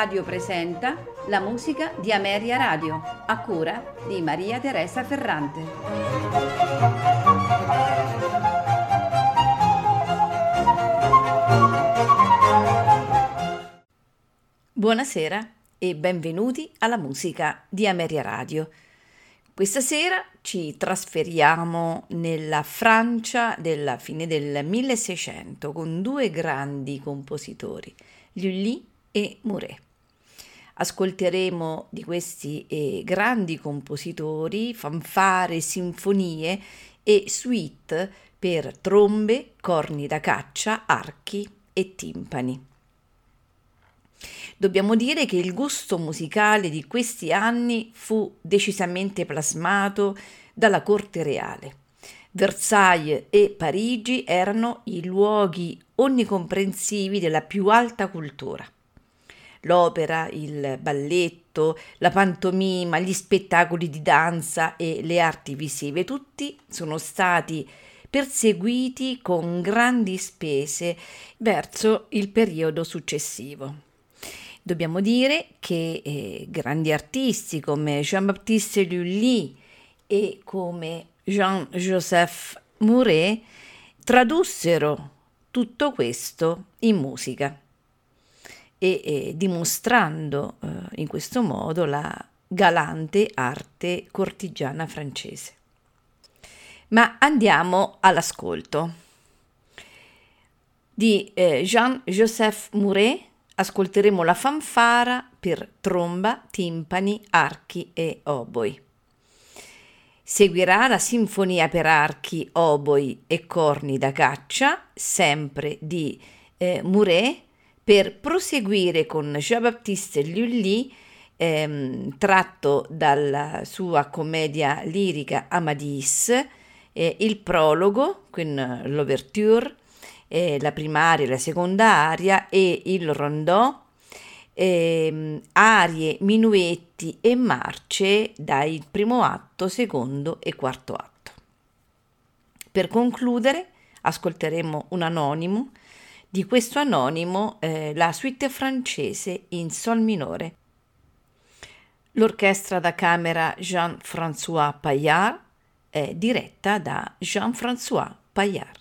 Radio presenta la musica di Ameria Radio, a cura di Maria Teresa Ferrante. Buonasera e benvenuti alla musica di Ameria Radio. Questa sera ci trasferiamo nella Francia della fine del 1600 con due grandi compositori, Lully e Mouret. Ascolteremo di questi eh, grandi compositori fanfare, sinfonie e suite per trombe, corni da caccia, archi e timpani. Dobbiamo dire che il gusto musicale di questi anni fu decisamente plasmato dalla corte reale. Versailles e Parigi erano i luoghi onnicomprensivi della più alta cultura. L'opera, il balletto, la pantomima, gli spettacoli di danza e le arti visive, tutti sono stati perseguiti con grandi spese verso il periodo successivo. Dobbiamo dire che eh, grandi artisti come Jean-Baptiste Lully e come Jean-Joseph Mouret tradussero tutto questo in musica e, e dimostrando eh, in questo modo la galante arte cortigiana francese. Ma andiamo all'ascolto. Di eh, Jean-Joseph Mouret ascolteremo la fanfara per tromba, timpani, archi e oboi. Seguirà la sinfonia per archi, oboi e corni da caccia, sempre di eh, Mouret, per proseguire con Jean-Baptiste Lully, ehm, tratto dalla sua commedia lirica Amadis, eh, il prologo, con l'ouverture, eh, la prima aria e la seconda aria e il rondò, eh, arie, minuetti e marce dal primo atto, secondo e quarto atto. Per concludere, ascolteremo un anonimo. Di questo anonimo eh, la suite francese in sol minore. L'orchestra da camera Jean-François Paillard è diretta da Jean-François Paillard.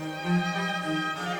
Música